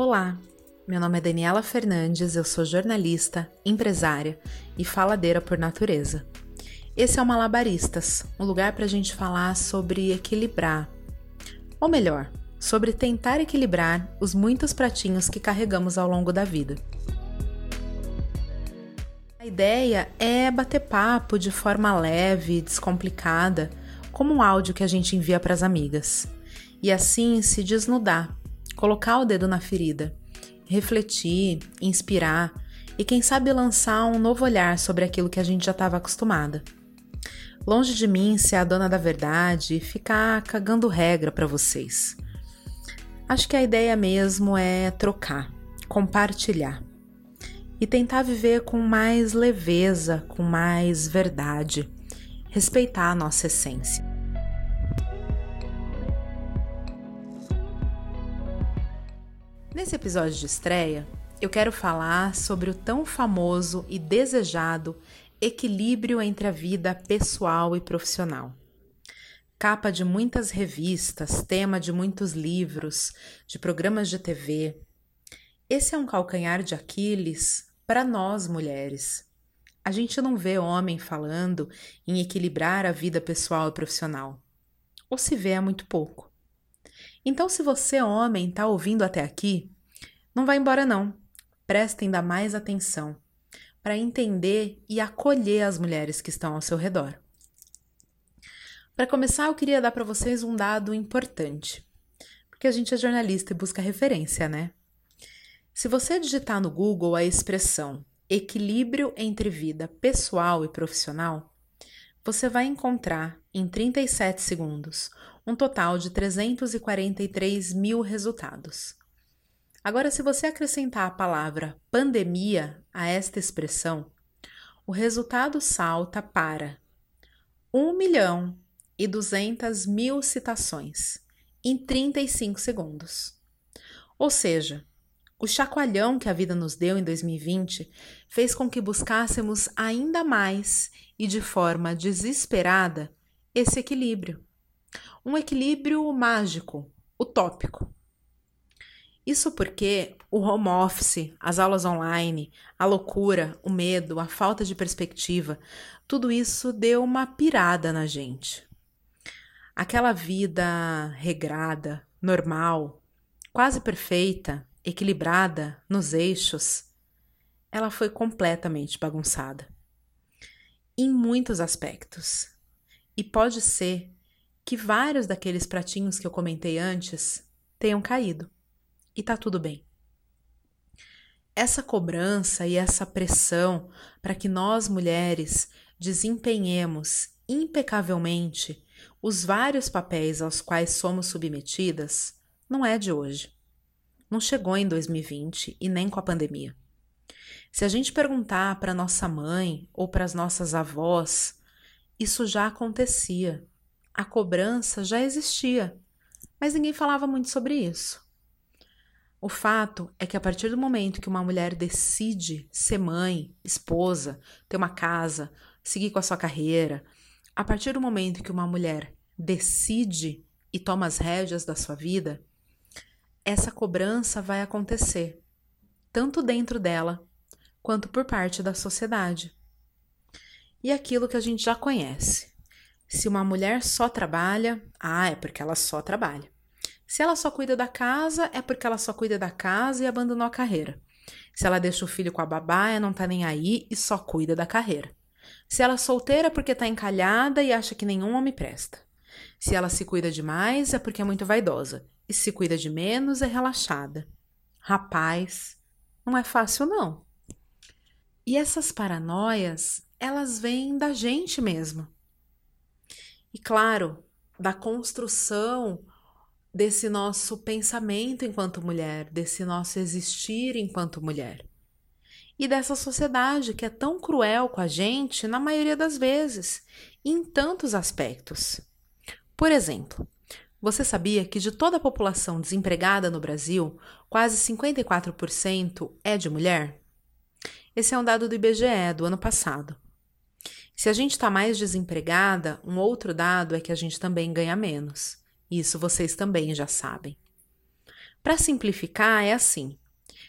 Olá, meu nome é Daniela Fernandes, eu sou jornalista, empresária e faladeira por natureza. Esse é o Malabaristas, um lugar para a gente falar sobre equilibrar, ou melhor, sobre tentar equilibrar os muitos pratinhos que carregamos ao longo da vida. A ideia é bater papo de forma leve, descomplicada, como um áudio que a gente envia para as amigas, e assim se desnudar, colocar o dedo na ferida, refletir, inspirar e quem sabe lançar um novo olhar sobre aquilo que a gente já estava acostumada. Longe de mim ser a dona da verdade e ficar cagando regra para vocês. Acho que a ideia mesmo é trocar, compartilhar e tentar viver com mais leveza, com mais verdade, respeitar a nossa essência. Nesse episódio de estreia, eu quero falar sobre o tão famoso e desejado equilíbrio entre a vida pessoal e profissional. Capa de muitas revistas, tema de muitos livros, de programas de TV. Esse é um calcanhar de Aquiles para nós mulheres. A gente não vê homem falando em equilibrar a vida pessoal e profissional. Ou se vê há muito pouco. Então, se você, homem, está ouvindo até aqui, não vá embora não. Presta ainda mais atenção para entender e acolher as mulheres que estão ao seu redor. Para começar, eu queria dar para vocês um dado importante, porque a gente é jornalista e busca referência, né? Se você digitar no Google a expressão equilíbrio entre vida pessoal e profissional, você vai encontrar em 37 segundos um total de 343 mil resultados. Agora, se você acrescentar a palavra pandemia a esta expressão, o resultado salta para 1 milhão e 200 mil citações em 35 segundos. Ou seja, o chacoalhão que a vida nos deu em 2020 fez com que buscássemos ainda mais e de forma desesperada esse equilíbrio um equilíbrio mágico, utópico. Isso porque o home office, as aulas online, a loucura, o medo, a falta de perspectiva, tudo isso deu uma pirada na gente. Aquela vida regrada, normal, quase perfeita, equilibrada, nos eixos, ela foi completamente bagunçada. Em muitos aspectos. E pode ser que vários daqueles pratinhos que eu comentei antes tenham caído. E tá tudo bem. Essa cobrança e essa pressão para que nós mulheres desempenhemos impecavelmente os vários papéis aos quais somos submetidas não é de hoje. Não chegou em 2020 e nem com a pandemia. Se a gente perguntar para nossa mãe ou para as nossas avós, isso já acontecia a cobrança já existia, mas ninguém falava muito sobre isso. O fato é que a partir do momento que uma mulher decide ser mãe, esposa, ter uma casa, seguir com a sua carreira, a partir do momento que uma mulher decide e toma as rédeas da sua vida, essa cobrança vai acontecer, tanto dentro dela quanto por parte da sociedade. E aquilo que a gente já conhece. Se uma mulher só trabalha, ah, é porque ela só trabalha. Se ela só cuida da casa, é porque ela só cuida da casa e abandonou a carreira. Se ela deixa o filho com a babá, não tá nem aí e só cuida da carreira. Se ela é solteira é porque tá encalhada e acha que nenhum homem presta. Se ela se cuida demais, é porque é muito vaidosa. E se cuida de menos, é relaxada. Rapaz, não é fácil não. E essas paranoias, elas vêm da gente mesmo. E claro, da construção desse nosso pensamento enquanto mulher, desse nosso existir enquanto mulher. E dessa sociedade que é tão cruel com a gente na maioria das vezes, em tantos aspectos. Por exemplo, você sabia que de toda a população desempregada no Brasil, quase 54% é de mulher? Esse é um dado do IBGE do ano passado. Se a gente está mais desempregada, um outro dado é que a gente também ganha menos. Isso vocês também já sabem. Para simplificar, é assim: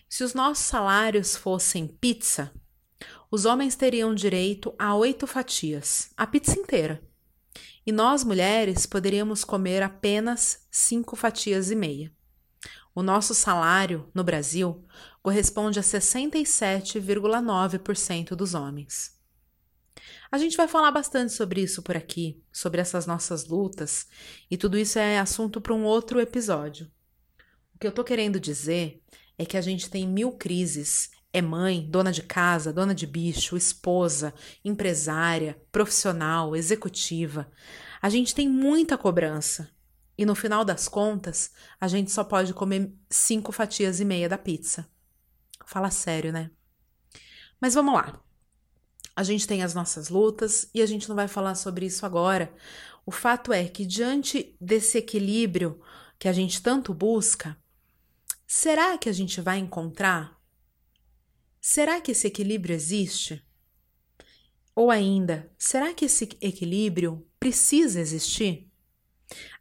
se os nossos salários fossem pizza, os homens teriam direito a oito fatias, a pizza inteira. E nós, mulheres, poderíamos comer apenas cinco fatias e meia. O nosso salário, no Brasil, corresponde a 67,9% dos homens. A gente vai falar bastante sobre isso por aqui, sobre essas nossas lutas, e tudo isso é assunto para um outro episódio. O que eu tô querendo dizer é que a gente tem mil crises. É mãe, dona de casa, dona de bicho, esposa, empresária, profissional, executiva. A gente tem muita cobrança. E no final das contas, a gente só pode comer cinco fatias e meia da pizza. Fala sério, né? Mas vamos lá. A gente tem as nossas lutas e a gente não vai falar sobre isso agora. O fato é que, diante desse equilíbrio que a gente tanto busca, será que a gente vai encontrar? Será que esse equilíbrio existe? Ou ainda, será que esse equilíbrio precisa existir?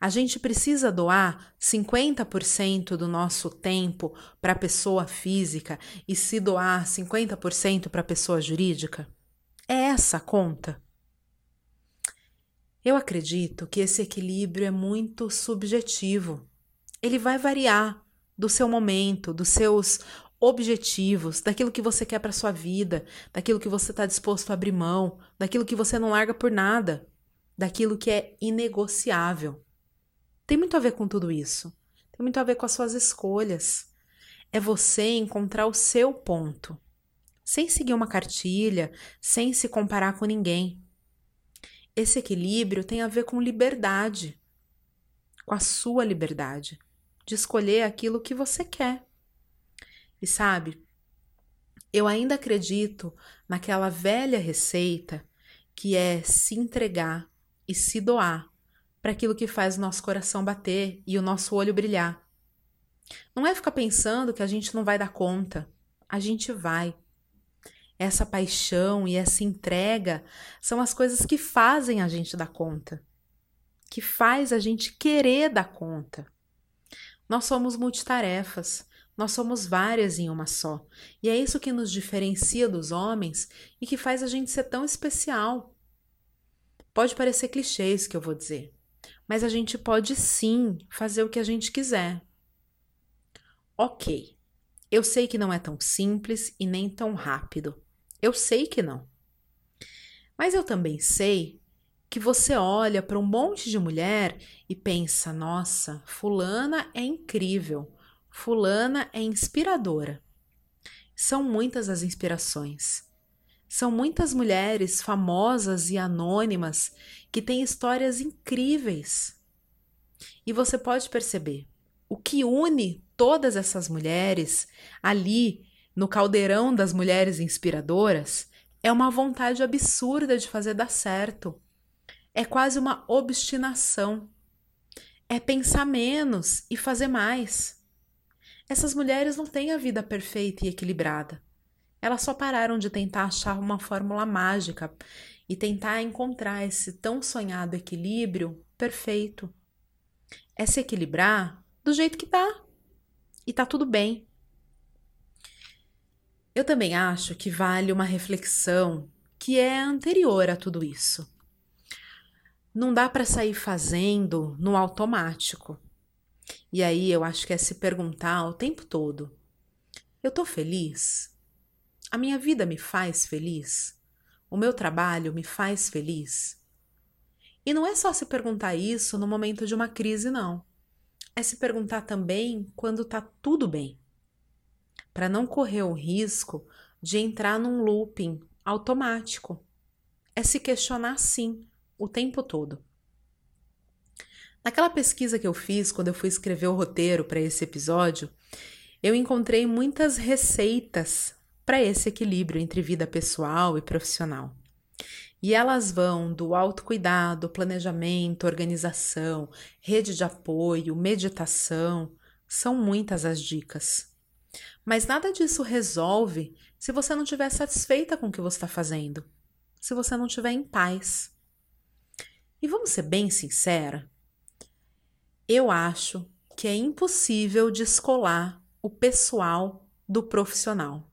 A gente precisa doar 50% do nosso tempo para a pessoa física e se doar 50% para a pessoa jurídica? É essa a conta? Eu acredito que esse equilíbrio é muito subjetivo. Ele vai variar do seu momento, dos seus objetivos, daquilo que você quer para sua vida, daquilo que você está disposto a abrir mão, daquilo que você não larga por nada, daquilo que é inegociável. Tem muito a ver com tudo isso. Tem muito a ver com as suas escolhas. É você encontrar o seu ponto sem seguir uma cartilha, sem se comparar com ninguém. Esse equilíbrio tem a ver com liberdade, com a sua liberdade, de escolher aquilo que você quer. E sabe, eu ainda acredito naquela velha receita que é se entregar e se doar para aquilo que faz o nosso coração bater e o nosso olho brilhar. Não é ficar pensando que a gente não vai dar conta. A gente vai. Essa paixão e essa entrega são as coisas que fazem a gente dar conta, que faz a gente querer dar conta. Nós somos multitarefas, nós somos várias em uma só, e é isso que nos diferencia dos homens e que faz a gente ser tão especial. Pode parecer clichê isso que eu vou dizer, mas a gente pode sim fazer o que a gente quiser. Ok, eu sei que não é tão simples e nem tão rápido. Eu sei que não. Mas eu também sei que você olha para um monte de mulher e pensa: nossa, Fulana é incrível, Fulana é inspiradora. São muitas as inspirações. São muitas mulheres famosas e anônimas que têm histórias incríveis. E você pode perceber: o que une todas essas mulheres ali no caldeirão das mulheres inspiradoras é uma vontade absurda de fazer dar certo. É quase uma obstinação. É pensar menos e fazer mais. Essas mulheres não têm a vida perfeita e equilibrada. Elas só pararam de tentar achar uma fórmula mágica e tentar encontrar esse tão sonhado equilíbrio perfeito. É se equilibrar do jeito que tá. E tá tudo bem. Eu também acho que vale uma reflexão que é anterior a tudo isso. Não dá para sair fazendo no automático. E aí eu acho que é se perguntar o tempo todo: eu tô feliz? A minha vida me faz feliz? O meu trabalho me faz feliz? E não é só se perguntar isso no momento de uma crise, não. É se perguntar também quando tá tudo bem para não correr o risco de entrar num looping automático. É se questionar sim o tempo todo. Naquela pesquisa que eu fiz quando eu fui escrever o roteiro para esse episódio, eu encontrei muitas receitas para esse equilíbrio entre vida pessoal e profissional. E elas vão do autocuidado, planejamento, organização, rede de apoio, meditação, são muitas as dicas. Mas nada disso resolve se você não estiver satisfeita com o que você está fazendo, se você não estiver em paz. E vamos ser bem sincera, eu acho que é impossível descolar o pessoal do profissional.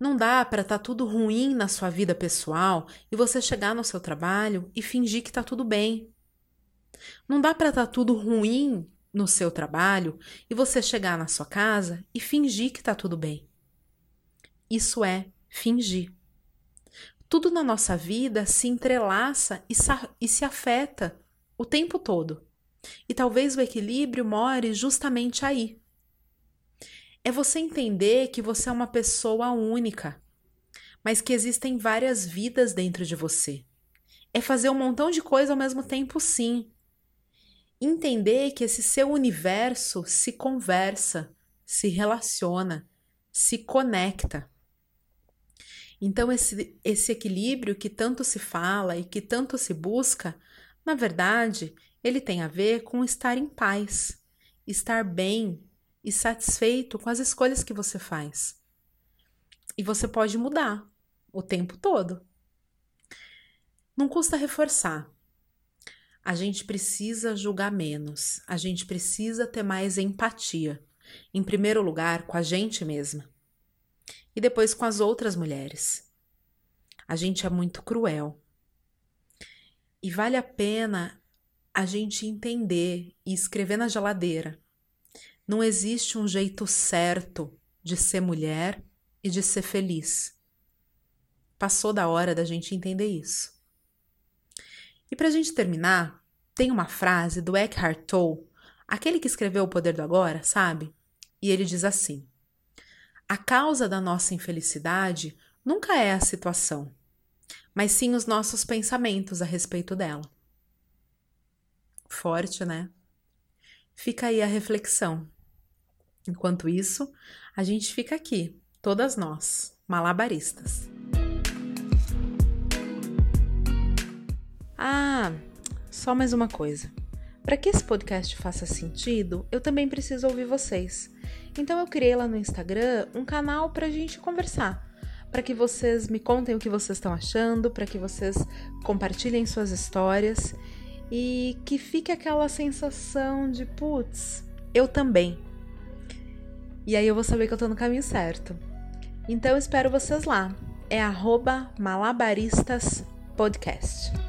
Não dá para estar tá tudo ruim na sua vida pessoal e você chegar no seu trabalho e fingir que está tudo bem. Não dá para estar tá tudo ruim no seu trabalho e você chegar na sua casa e fingir que está tudo bem. Isso é fingir. Tudo na nossa vida se entrelaça e, e se afeta o tempo todo. E talvez o equilíbrio more justamente aí é você entender que você é uma pessoa única, mas que existem várias vidas dentro de você. É fazer um montão de coisa ao mesmo tempo, sim. Entender que esse seu universo se conversa, se relaciona, se conecta. Então, esse, esse equilíbrio que tanto se fala e que tanto se busca, na verdade, ele tem a ver com estar em paz, estar bem e satisfeito com as escolhas que você faz. E você pode mudar o tempo todo. Não custa reforçar. A gente precisa julgar menos, a gente precisa ter mais empatia. Em primeiro lugar, com a gente mesma e depois com as outras mulheres. A gente é muito cruel. E vale a pena a gente entender e escrever na geladeira não existe um jeito certo de ser mulher e de ser feliz. Passou da hora da gente entender isso. E para a gente terminar, tem uma frase do Eckhart Tolle, aquele que escreveu O Poder do Agora, sabe? E ele diz assim: A causa da nossa infelicidade nunca é a situação, mas sim os nossos pensamentos a respeito dela. Forte, né? Fica aí a reflexão. Enquanto isso, a gente fica aqui, todas nós, malabaristas. Ah, só mais uma coisa. Para que esse podcast faça sentido, eu também preciso ouvir vocês. Então eu criei lá no Instagram um canal para a gente conversar, para que vocês me contem o que vocês estão achando, para que vocês compartilhem suas histórias e que fique aquela sensação de putz, eu também. E aí eu vou saber que eu tô no caminho certo. Então espero vocês lá. É malabaristas podcast.